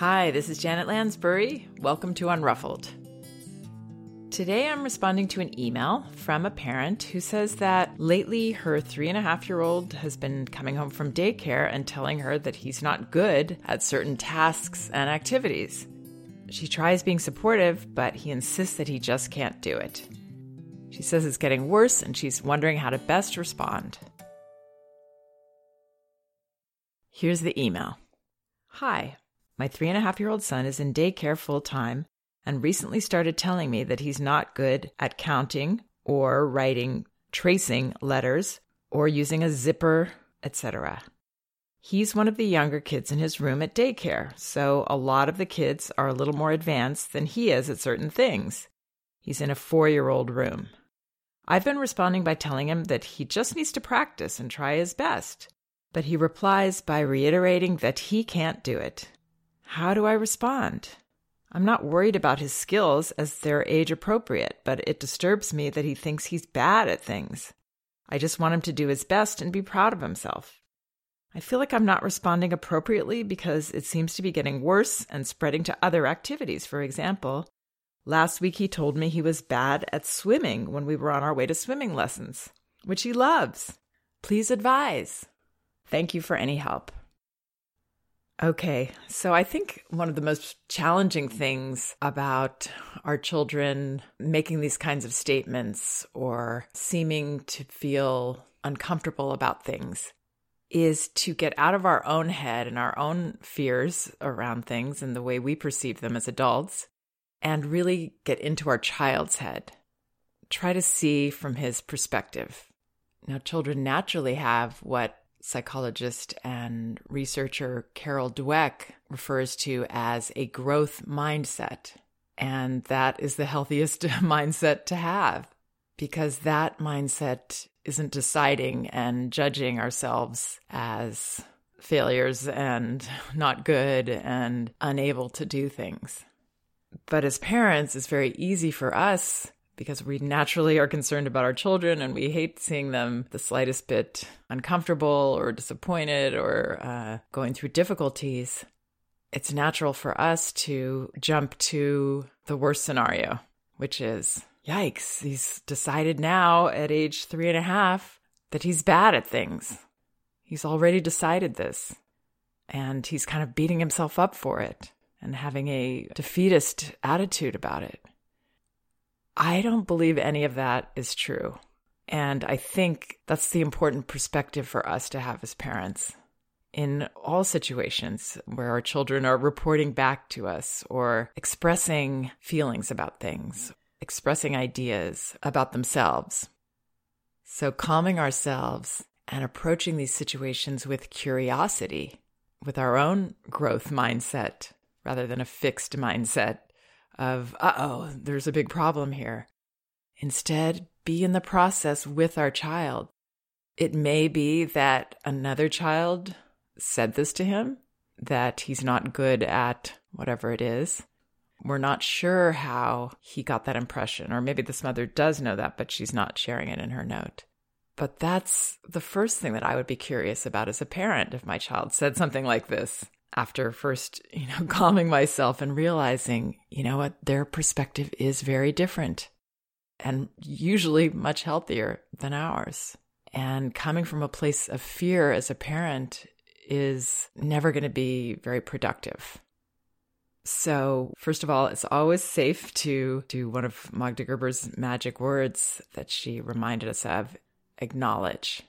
Hi, this is Janet Lansbury. Welcome to Unruffled. Today I'm responding to an email from a parent who says that lately her three and a half year old has been coming home from daycare and telling her that he's not good at certain tasks and activities. She tries being supportive, but he insists that he just can't do it. She says it's getting worse and she's wondering how to best respond. Here's the email Hi, my three and a half year old son is in daycare full time and recently started telling me that he's not good at counting or writing, tracing letters, or using a zipper, etc. He's one of the younger kids in his room at daycare, so a lot of the kids are a little more advanced than he is at certain things. He's in a four year old room. I've been responding by telling him that he just needs to practice and try his best, but he replies by reiterating that he can't do it. How do I respond? I'm not worried about his skills as they're age appropriate, but it disturbs me that he thinks he's bad at things. I just want him to do his best and be proud of himself. I feel like I'm not responding appropriately because it seems to be getting worse and spreading to other activities. For example, last week he told me he was bad at swimming when we were on our way to swimming lessons, which he loves. Please advise. Thank you for any help. Okay, so I think one of the most challenging things about our children making these kinds of statements or seeming to feel uncomfortable about things is to get out of our own head and our own fears around things and the way we perceive them as adults and really get into our child's head. Try to see from his perspective. Now, children naturally have what psychologist and researcher Carol Dweck refers to as a growth mindset. And that is the healthiest mindset to have because that mindset isn't deciding and judging ourselves as failures and not good and unable to do things. But as parents, it's very easy for us because we naturally are concerned about our children and we hate seeing them the slightest bit uncomfortable or disappointed or uh, going through difficulties. It's natural for us to jump to the worst scenario, which is yikes, he's decided now at age three and a half that he's bad at things. He's already decided this. And he's kind of beating himself up for it and having a defeatist attitude about it. I don't believe any of that is true. And I think that's the important perspective for us to have as parents in all situations where our children are reporting back to us or expressing feelings about things, expressing ideas about themselves. So, calming ourselves and approaching these situations with curiosity, with our own growth mindset rather than a fixed mindset of, uh oh, there's a big problem here. Instead, be in the process with our child. It may be that another child said this to him, that he's not good at whatever it is. We're not sure how he got that impression, or maybe this mother does know that, but she's not sharing it in her note. But that's the first thing that I would be curious about as a parent if my child said something like this after first, you know, calming myself and realizing, you know what, their perspective is very different and usually much healthier than ours. And coming from a place of fear as a parent is never going to be very productive. So, first of all, it's always safe to do one of Magda Gerber's magic words that she reminded us of acknowledge.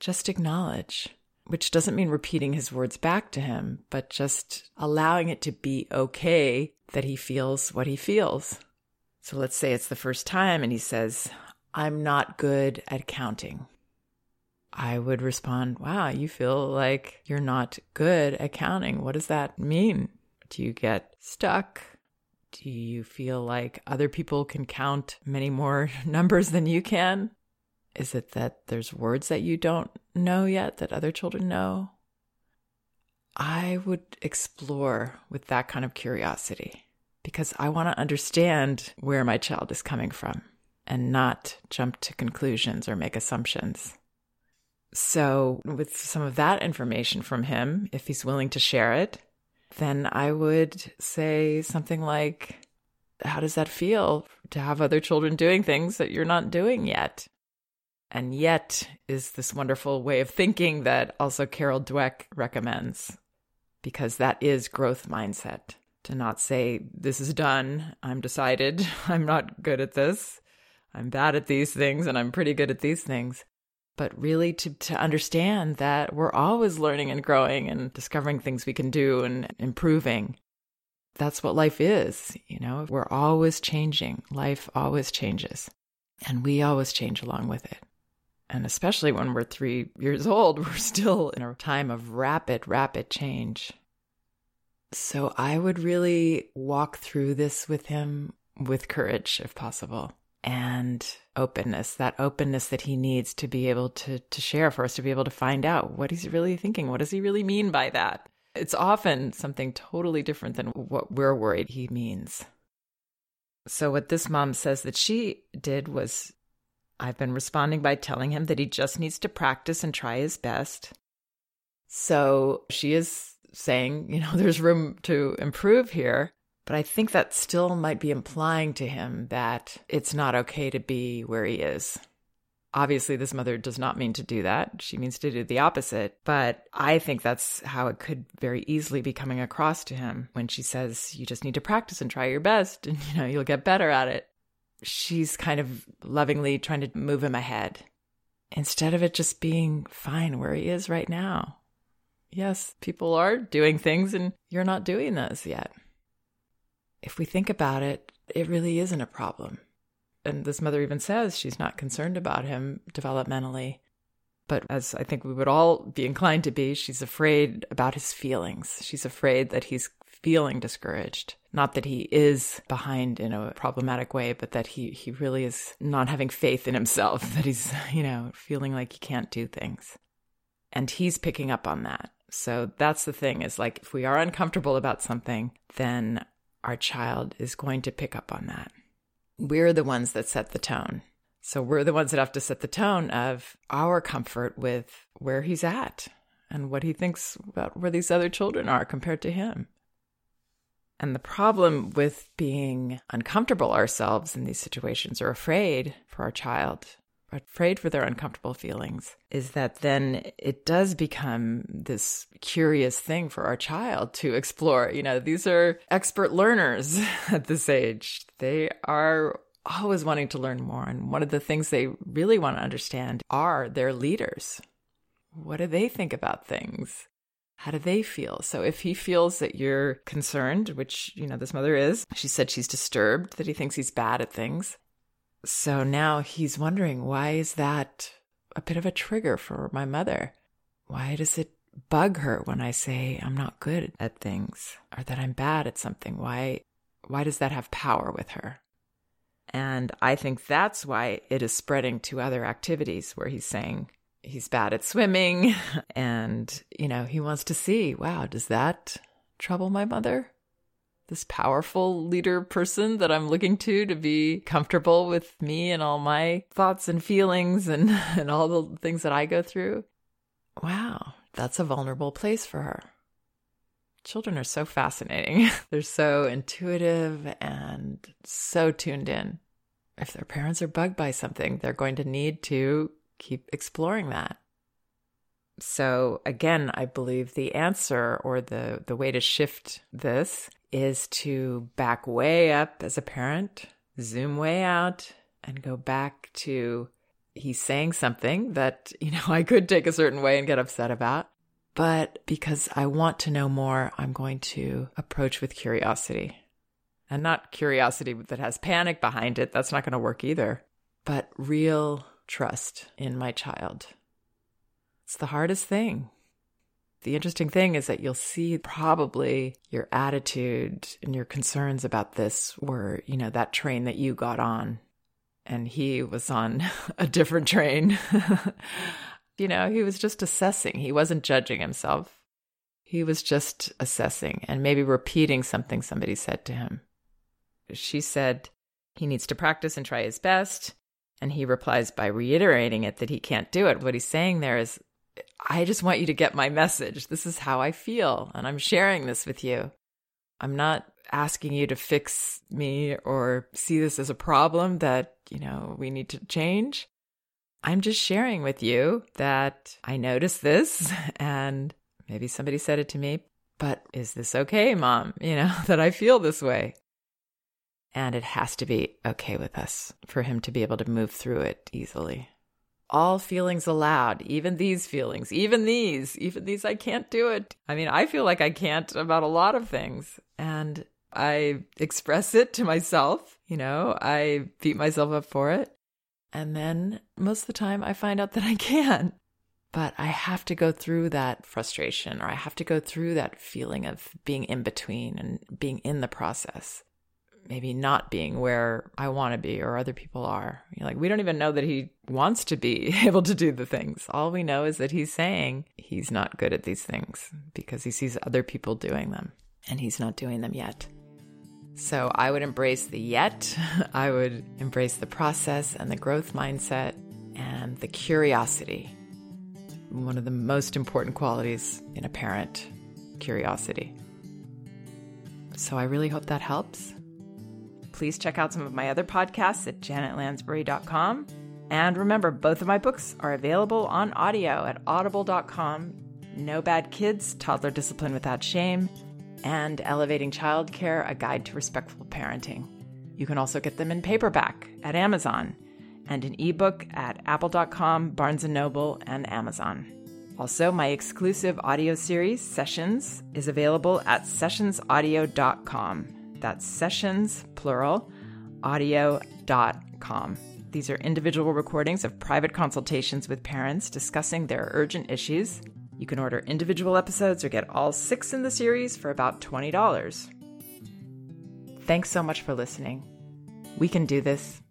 Just acknowledge which doesn't mean repeating his words back to him, but just allowing it to be okay that he feels what he feels. So let's say it's the first time and he says, I'm not good at counting. I would respond, Wow, you feel like you're not good at counting. What does that mean? Do you get stuck? Do you feel like other people can count many more numbers than you can? Is it that there's words that you don't know yet that other children know? I would explore with that kind of curiosity because I want to understand where my child is coming from and not jump to conclusions or make assumptions. So, with some of that information from him, if he's willing to share it, then I would say something like, How does that feel to have other children doing things that you're not doing yet? And yet is this wonderful way of thinking that also Carol Dweck recommends, because that is growth mindset to not say, This is done. I'm decided. I'm not good at this. I'm bad at these things and I'm pretty good at these things. But really to, to understand that we're always learning and growing and discovering things we can do and improving. That's what life is. You know, we're always changing. Life always changes. And we always change along with it. And especially when we're three years old, we're still in a time of rapid, rapid change. So I would really walk through this with him with courage, if possible, and openness, that openness that he needs to be able to, to share for us, to be able to find out what he's really thinking. What does he really mean by that? It's often something totally different than what we're worried he means. So, what this mom says that she did was I've been responding by telling him that he just needs to practice and try his best. So, she is saying, you know, there's room to improve here. But I think that still might be implying to him that it's not okay to be where he is. Obviously, this mother does not mean to do that. She means to do the opposite. But I think that's how it could very easily be coming across to him when she says, you just need to practice and try your best and, you know, you'll get better at it. She's kind of lovingly trying to move him ahead instead of it just being fine where he is right now yes, people are doing things and you're not doing those yet. If we think about it, it really isn't a problem. And this mother even says she's not concerned about him developmentally. But as I think we would all be inclined to be, she's afraid about his feelings. She's afraid that he's feeling discouraged. Not that he is behind in a problematic way, but that he, he really is not having faith in himself, that he's, you know, feeling like he can't do things. And he's picking up on that. So that's the thing is like if we are uncomfortable about something, then our child is going to pick up on that. We're the ones that set the tone. So we're the ones that have to set the tone of our comfort with where he's at and what he thinks about where these other children are compared to him. And the problem with being uncomfortable ourselves in these situations or afraid for our child afraid for their uncomfortable feelings is that then it does become this curious thing for our child to explore. You know, these are expert learners at this age. They are always wanting to learn more. And one of the things they really want to understand are their leaders. What do they think about things? How do they feel? So if he feels that you're concerned, which, you know, this mother is, she said she's disturbed, that he thinks he's bad at things, so now he's wondering why is that a bit of a trigger for my mother? Why does it bug her when I say I'm not good at things or that I'm bad at something? Why why does that have power with her? And I think that's why it is spreading to other activities where he's saying he's bad at swimming and you know, he wants to see, wow, does that trouble my mother? this powerful leader person that I'm looking to to be comfortable with me and all my thoughts and feelings and, and all the things that I go through. Wow, that's a vulnerable place for her. Children are so fascinating. They're so intuitive and so tuned in. If their parents are bugged by something, they're going to need to keep exploring that. So again, I believe the answer or the the way to shift this is to back way up as a parent, zoom way out, and go back to he's saying something that, you know, I could take a certain way and get upset about. But because I want to know more, I'm going to approach with curiosity. And not curiosity that has panic behind it. That's not going to work either. But real trust in my child. It's the hardest thing the interesting thing is that you'll see probably your attitude and your concerns about this were, you know, that train that you got on and he was on a different train. you know, he was just assessing. He wasn't judging himself. He was just assessing and maybe repeating something somebody said to him. She said he needs to practice and try his best. And he replies by reiterating it that he can't do it. What he's saying there is, I just want you to get my message. This is how I feel, and I'm sharing this with you. I'm not asking you to fix me or see this as a problem that, you know, we need to change. I'm just sharing with you that I noticed this and maybe somebody said it to me, but is this okay, mom? You know, that I feel this way. And it has to be okay with us for him to be able to move through it easily. All feelings allowed, even these feelings, even these, even these, I can't do it. I mean, I feel like I can't about a lot of things. And I express it to myself, you know, I beat myself up for it. And then most of the time I find out that I can. But I have to go through that frustration or I have to go through that feeling of being in between and being in the process. Maybe not being where I want to be or other people are. You're like, we don't even know that he wants to be able to do the things. All we know is that he's saying he's not good at these things because he sees other people doing them and he's not doing them yet. So I would embrace the yet, I would embrace the process and the growth mindset and the curiosity. One of the most important qualities in a parent curiosity. So I really hope that helps. Please check out some of my other podcasts at janetlansbury.com. And remember, both of my books are available on audio at audible.com No Bad Kids, Toddler Discipline Without Shame, and Elevating Childcare A Guide to Respectful Parenting. You can also get them in paperback at Amazon and an ebook at apple.com, Barnes & Noble, and Amazon. Also, my exclusive audio series, Sessions, is available at sessionsaudio.com. That's sessions, plural, audio.com. These are individual recordings of private consultations with parents discussing their urgent issues you can order individual episodes or get all six in the series for about $20. Thanks so much for listening. We can do this.